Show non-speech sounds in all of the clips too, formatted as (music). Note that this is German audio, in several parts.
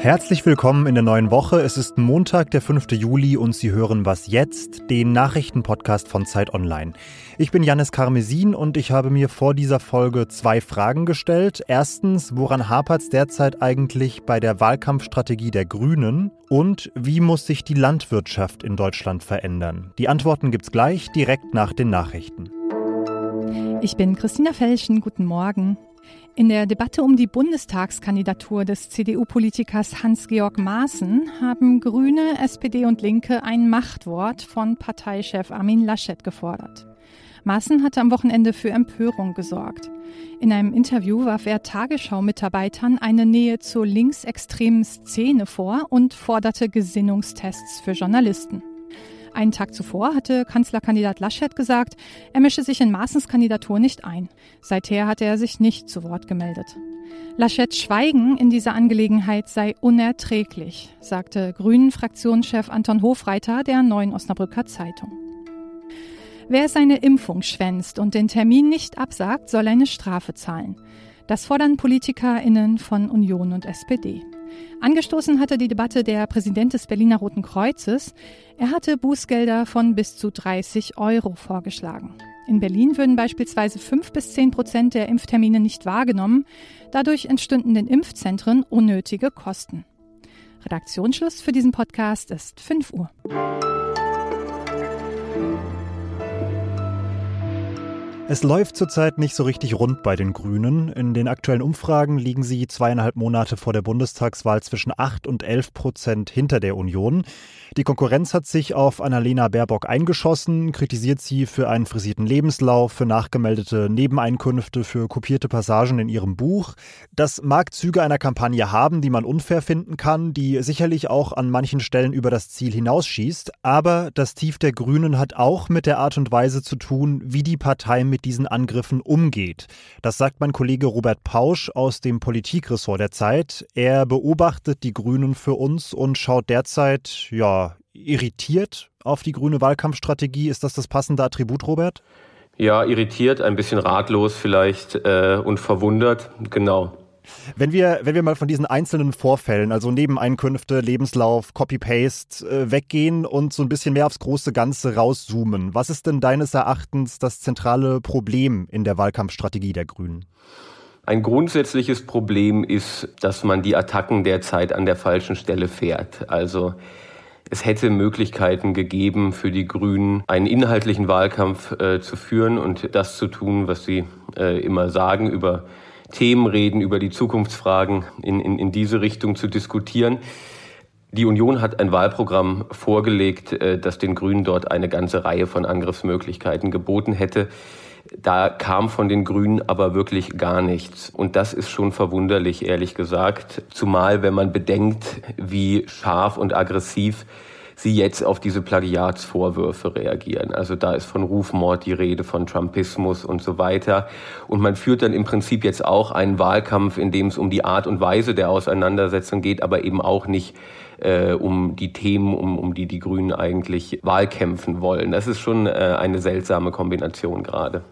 Herzlich willkommen in der neuen Woche. Es ist Montag, der 5. Juli und Sie hören Was jetzt, den Nachrichtenpodcast von Zeit Online. Ich bin Janis Karmesin und ich habe mir vor dieser Folge zwei Fragen gestellt. Erstens, woran hapert es derzeit eigentlich bei der Wahlkampfstrategie der Grünen? Und wie muss sich die Landwirtschaft in Deutschland verändern? Die Antworten gibt's gleich, direkt nach den Nachrichten. Ich bin Christina Felschen, guten Morgen. In der Debatte um die Bundestagskandidatur des CDU-Politikers Hans-Georg Maaßen haben Grüne, SPD und Linke ein Machtwort von Parteichef Armin Laschet gefordert. Maaßen hatte am Wochenende für Empörung gesorgt. In einem Interview warf er Tagesschau-Mitarbeitern eine Nähe zur linksextremen Szene vor und forderte Gesinnungstests für Journalisten. Einen Tag zuvor hatte Kanzlerkandidat Laschet gesagt, er mische sich in Maaßens Kandidatur nicht ein. Seither hatte er sich nicht zu Wort gemeldet. Laschets Schweigen in dieser Angelegenheit sei unerträglich, sagte Grünen-Fraktionschef Anton Hofreiter der Neuen Osnabrücker Zeitung. Wer seine Impfung schwänzt und den Termin nicht absagt, soll eine Strafe zahlen. Das fordern PolitikerInnen von Union und SPD. Angestoßen hatte die Debatte der Präsident des Berliner Roten Kreuzes. Er hatte Bußgelder von bis zu 30 Euro vorgeschlagen. In Berlin würden beispielsweise 5 bis 10 Prozent der Impftermine nicht wahrgenommen. Dadurch entstünden den Impfzentren unnötige Kosten. Redaktionsschluss für diesen Podcast ist 5 Uhr. Es läuft zurzeit nicht so richtig rund bei den Grünen. In den aktuellen Umfragen liegen sie zweieinhalb Monate vor der Bundestagswahl zwischen 8 und 11 Prozent hinter der Union. Die Konkurrenz hat sich auf Annalena Baerbock eingeschossen, kritisiert sie für einen frisierten Lebenslauf, für nachgemeldete Nebeneinkünfte, für kopierte Passagen in ihrem Buch. Das mag Züge einer Kampagne haben, die man unfair finden kann, die sicherlich auch an manchen Stellen über das Ziel hinausschießt. Aber das Tief der Grünen hat auch mit der Art und Weise zu tun, wie die Partei mit mit diesen Angriffen umgeht. Das sagt mein Kollege Robert Pausch aus dem Politikressort der Zeit. Er beobachtet die Grünen für uns und schaut derzeit, ja, irritiert auf die grüne Wahlkampfstrategie. Ist das das passende Attribut, Robert? Ja, irritiert, ein bisschen ratlos vielleicht äh, und verwundert, genau. Wenn wir, wenn wir mal von diesen einzelnen Vorfällen, also Nebeneinkünfte, Lebenslauf, Copy-Paste, äh, weggehen und so ein bisschen mehr aufs große Ganze rauszoomen, was ist denn deines Erachtens das zentrale Problem in der Wahlkampfstrategie der Grünen? Ein grundsätzliches Problem ist, dass man die Attacken derzeit an der falschen Stelle fährt. Also es hätte Möglichkeiten gegeben für die Grünen, einen inhaltlichen Wahlkampf äh, zu führen und das zu tun, was sie äh, immer sagen über Themen reden, über die Zukunftsfragen in, in, in diese Richtung zu diskutieren. Die Union hat ein Wahlprogramm vorgelegt, äh, das den Grünen dort eine ganze Reihe von Angriffsmöglichkeiten geboten hätte. Da kam von den Grünen aber wirklich gar nichts. Und das ist schon verwunderlich, ehrlich gesagt. Zumal, wenn man bedenkt, wie scharf und aggressiv sie jetzt auf diese Plagiatsvorwürfe reagieren. Also da ist von Rufmord die Rede, von Trumpismus und so weiter. Und man führt dann im Prinzip jetzt auch einen Wahlkampf, in dem es um die Art und Weise der Auseinandersetzung geht, aber eben auch nicht äh, um die Themen, um, um die die Grünen eigentlich Wahlkämpfen wollen. Das ist schon äh, eine seltsame Kombination gerade.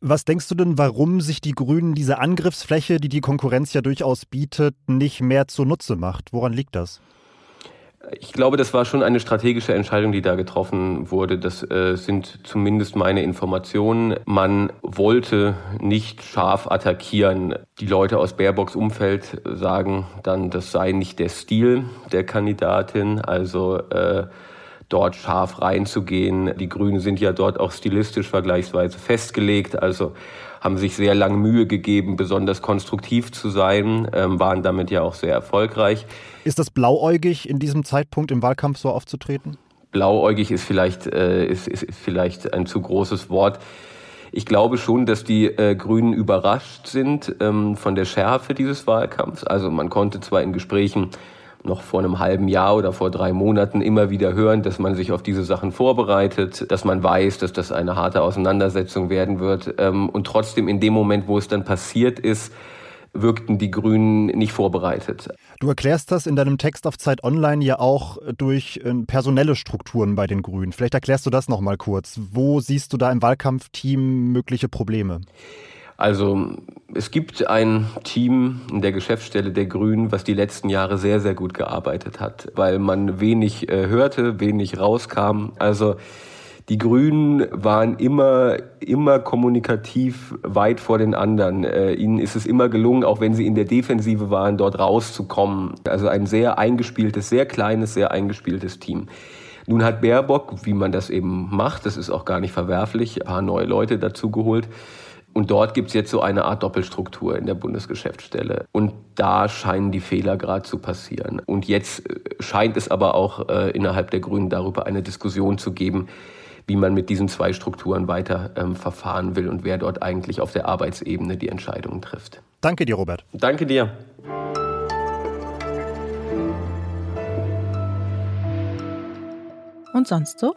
Was denkst du denn, warum sich die Grünen diese Angriffsfläche, die die Konkurrenz ja durchaus bietet, nicht mehr zunutze macht? Woran liegt das? Ich glaube, das war schon eine strategische Entscheidung, die da getroffen wurde. Das äh, sind zumindest meine Informationen. Man wollte nicht scharf attackieren. Die Leute aus Baerbocks Umfeld sagen dann, das sei nicht der Stil der Kandidatin. Also äh, dort scharf reinzugehen. Die Grünen sind ja dort auch stilistisch vergleichsweise festgelegt. Also haben sich sehr lange Mühe gegeben, besonders konstruktiv zu sein, ähm, waren damit ja auch sehr erfolgreich. Ist das blauäugig, in diesem Zeitpunkt im Wahlkampf so aufzutreten? Blauäugig ist vielleicht, äh, ist, ist, ist vielleicht ein zu großes Wort. Ich glaube schon, dass die äh, Grünen überrascht sind ähm, von der Schärfe dieses Wahlkampfs. Also man konnte zwar in Gesprächen noch vor einem halben Jahr oder vor drei Monaten immer wieder hören, dass man sich auf diese Sachen vorbereitet, dass man weiß, dass das eine harte Auseinandersetzung werden wird. Ähm, und trotzdem in dem Moment, wo es dann passiert ist, wirkten die Grünen nicht vorbereitet. Du erklärst das in deinem Text auf Zeit Online ja auch durch äh, personelle Strukturen bei den Grünen. Vielleicht erklärst du das noch mal kurz. Wo siehst du da im Wahlkampfteam mögliche Probleme? Also es gibt ein Team in der Geschäftsstelle der Grünen, was die letzten Jahre sehr, sehr gut gearbeitet hat, weil man wenig äh, hörte, wenig rauskam. Also die Grünen waren immer, immer kommunikativ weit vor den anderen. Äh, ihnen ist es immer gelungen, auch wenn sie in der Defensive waren, dort rauszukommen. Also ein sehr eingespieltes, sehr kleines, sehr eingespieltes Team. Nun hat Baerbock, wie man das eben macht, das ist auch gar nicht verwerflich, ein paar neue Leute dazugeholt. Und dort gibt es jetzt so eine Art Doppelstruktur in der Bundesgeschäftsstelle. Und da scheinen die Fehler gerade zu passieren. Und jetzt äh, scheint es aber auch äh, innerhalb der Grünen darüber eine Diskussion zu geben, wie man mit diesen zwei Strukturen weiter ähm, verfahren will und wer dort eigentlich auf der Arbeitsebene die Entscheidungen trifft. Danke dir, Robert. Danke dir. Und sonst so?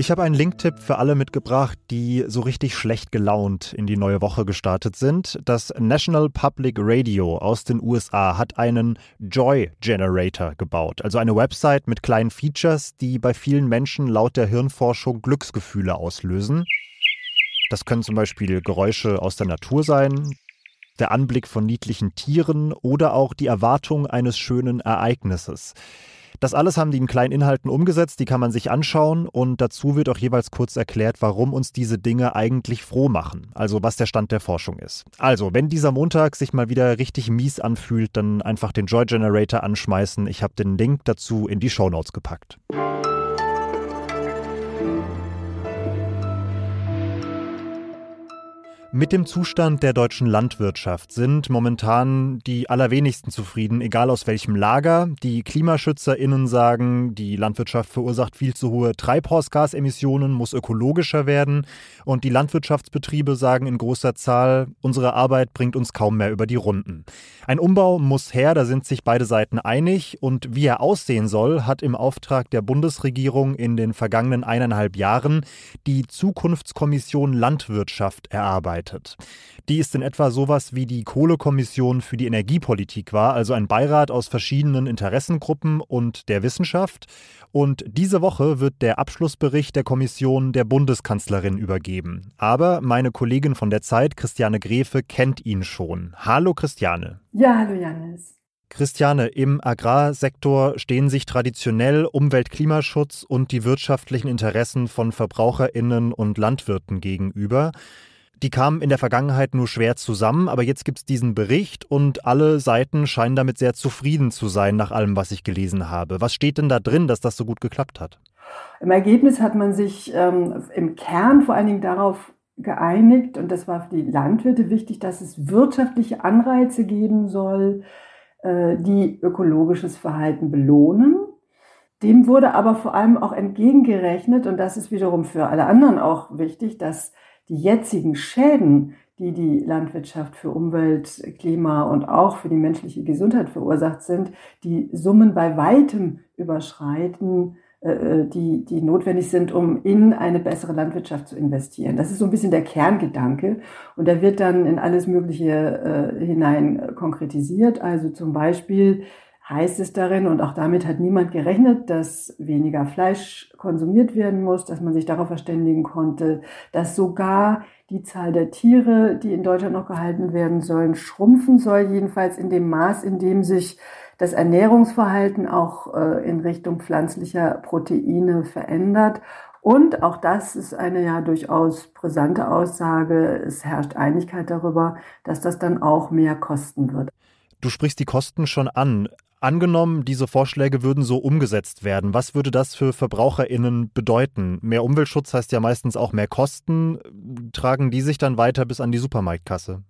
Ich habe einen Linktipp für alle mitgebracht, die so richtig schlecht gelaunt in die neue Woche gestartet sind. Das National Public Radio aus den USA hat einen Joy Generator gebaut, also eine Website mit kleinen Features, die bei vielen Menschen laut der Hirnforschung Glücksgefühle auslösen. Das können zum Beispiel Geräusche aus der Natur sein, der Anblick von niedlichen Tieren oder auch die Erwartung eines schönen Ereignisses. Das alles haben die in kleinen Inhalten umgesetzt, die kann man sich anschauen und dazu wird auch jeweils kurz erklärt, warum uns diese Dinge eigentlich froh machen, also was der Stand der Forschung ist. Also, wenn dieser Montag sich mal wieder richtig mies anfühlt, dann einfach den Joy Generator anschmeißen. Ich habe den Link dazu in die Show Notes gepackt. Mit dem Zustand der deutschen Landwirtschaft sind momentan die allerwenigsten zufrieden, egal aus welchem Lager. Die KlimaschützerInnen sagen, die Landwirtschaft verursacht viel zu hohe Treibhausgasemissionen, muss ökologischer werden. Und die Landwirtschaftsbetriebe sagen in großer Zahl, unsere Arbeit bringt uns kaum mehr über die Runden. Ein Umbau muss her, da sind sich beide Seiten einig. Und wie er aussehen soll, hat im Auftrag der Bundesregierung in den vergangenen eineinhalb Jahren die Zukunftskommission Landwirtschaft erarbeitet geleitet. Die ist in etwa sowas wie die Kohlekommission für die Energiepolitik war, also ein Beirat aus verschiedenen Interessengruppen und der Wissenschaft. Und diese Woche wird der Abschlussbericht der Kommission der Bundeskanzlerin übergeben. Aber meine Kollegin von der Zeit, Christiane Grefe, kennt ihn schon. Hallo Christiane. Ja, hallo Janis. Christiane, im Agrarsektor stehen sich traditionell Umwelt, Klimaschutz und die wirtschaftlichen Interessen von Verbraucherinnen und Landwirten gegenüber die kamen in der Vergangenheit nur schwer zusammen, aber jetzt gibt es diesen Bericht und alle Seiten scheinen damit sehr zufrieden zu sein, nach allem, was ich gelesen habe. Was steht denn da drin, dass das so gut geklappt hat? Im Ergebnis hat man sich ähm, im Kern vor allen Dingen darauf geeinigt, und das war für die Landwirte wichtig, dass es wirtschaftliche Anreize geben soll, äh, die ökologisches Verhalten belohnen. Dem wurde aber vor allem auch entgegengerechnet, und das ist wiederum für alle anderen auch wichtig, dass die jetzigen Schäden, die die Landwirtschaft für Umwelt, Klima und auch für die menschliche Gesundheit verursacht sind, die Summen bei weitem überschreiten, äh, äh, die, die notwendig sind, um in eine bessere Landwirtschaft zu investieren. Das ist so ein bisschen der Kerngedanke und der wird dann in alles Mögliche äh, hinein konkretisiert. Also zum Beispiel heißt es darin, und auch damit hat niemand gerechnet, dass weniger Fleisch konsumiert werden muss, dass man sich darauf verständigen konnte, dass sogar die Zahl der Tiere, die in Deutschland noch gehalten werden sollen, schrumpfen soll, jedenfalls in dem Maß, in dem sich das Ernährungsverhalten auch äh, in Richtung pflanzlicher Proteine verändert. Und auch das ist eine ja durchaus brisante Aussage. Es herrscht Einigkeit darüber, dass das dann auch mehr kosten wird. Du sprichst die Kosten schon an. Angenommen, diese Vorschläge würden so umgesetzt werden, was würde das für VerbraucherInnen bedeuten? Mehr Umweltschutz heißt ja meistens auch mehr Kosten. Tragen die sich dann weiter bis an die Supermarktkasse?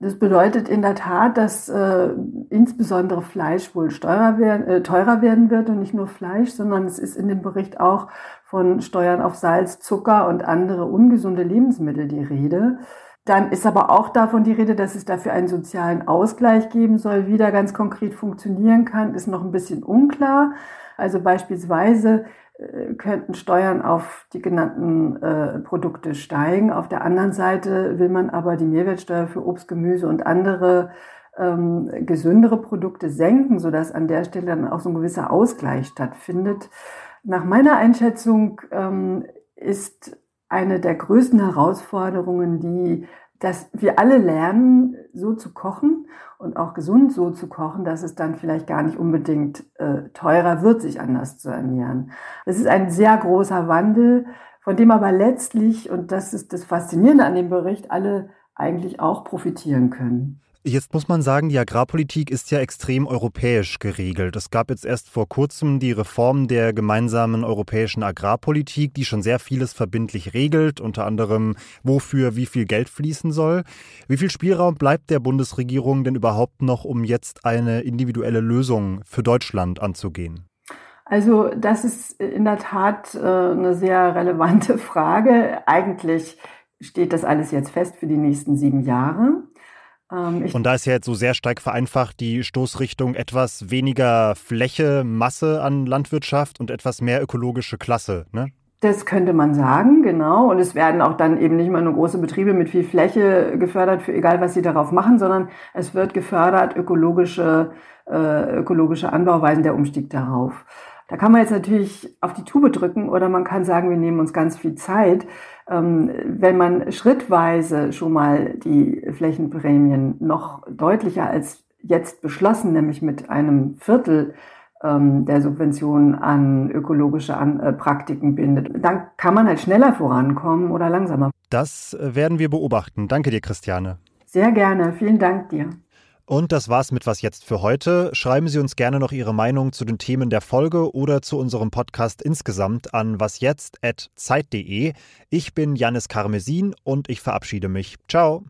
Das bedeutet in der Tat, dass äh, insbesondere Fleisch wohl werden, äh, teurer werden wird und nicht nur Fleisch, sondern es ist in dem Bericht auch von Steuern auf Salz, Zucker und andere ungesunde Lebensmittel die Rede. Dann ist aber auch davon die Rede, dass es dafür einen sozialen Ausgleich geben soll. Wie der ganz konkret funktionieren kann, ist noch ein bisschen unklar. Also beispielsweise äh, könnten Steuern auf die genannten äh, Produkte steigen. Auf der anderen Seite will man aber die Mehrwertsteuer für Obst, Gemüse und andere ähm, gesündere Produkte senken, sodass an der Stelle dann auch so ein gewisser Ausgleich stattfindet. Nach meiner Einschätzung ähm, ist eine der größten Herausforderungen, die dass wir alle lernen, so zu kochen und auch gesund so zu kochen, dass es dann vielleicht gar nicht unbedingt äh, teurer wird, sich anders zu ernähren. Es ist ein sehr großer Wandel, von dem aber letztlich, und das ist das Faszinierende an dem Bericht, alle eigentlich auch profitieren können. Jetzt muss man sagen, die Agrarpolitik ist ja extrem europäisch geregelt. Es gab jetzt erst vor kurzem die Reform der gemeinsamen europäischen Agrarpolitik, die schon sehr vieles verbindlich regelt, unter anderem, wofür wie viel Geld fließen soll. Wie viel Spielraum bleibt der Bundesregierung denn überhaupt noch, um jetzt eine individuelle Lösung für Deutschland anzugehen? Also das ist in der Tat äh, eine sehr relevante (laughs) Frage. Eigentlich steht das alles jetzt fest für die nächsten sieben Jahre. Ähm, Und da ist ja jetzt so sehr stark vereinfacht die Stoßrichtung etwas weniger Fläche, Masse an Landwirtschaft und etwas mehr ökologische Klasse, ne? Das könnte man sagen, genau. Und es werden auch dann eben nicht mal nur große Betriebe mit viel Fläche gefördert, für egal was sie darauf machen, sondern es wird gefördert ökologische, äh, ökologische Anbauweisen, der Umstieg darauf. Da kann man jetzt natürlich auf die Tube drücken oder man kann sagen, wir nehmen uns ganz viel Zeit. Ähm, wenn man schrittweise schon mal die Flächenprämien noch deutlicher als jetzt beschlossen, nämlich mit einem Viertel ähm, der Subventionen an ökologische äh, Praktiken bindet, dann kann man halt schneller vorankommen oder langsamer. Das äh, werden wir beobachten. Danke dir, Christiane. Sehr gerne. Vielen Dank dir. Und das war's mit Was jetzt für heute. Schreiben Sie uns gerne noch Ihre Meinung zu den Themen der Folge oder zu unserem Podcast insgesamt an wasjetzt.zeit.de. Ich bin Janis Karmesin und ich verabschiede mich. Ciao.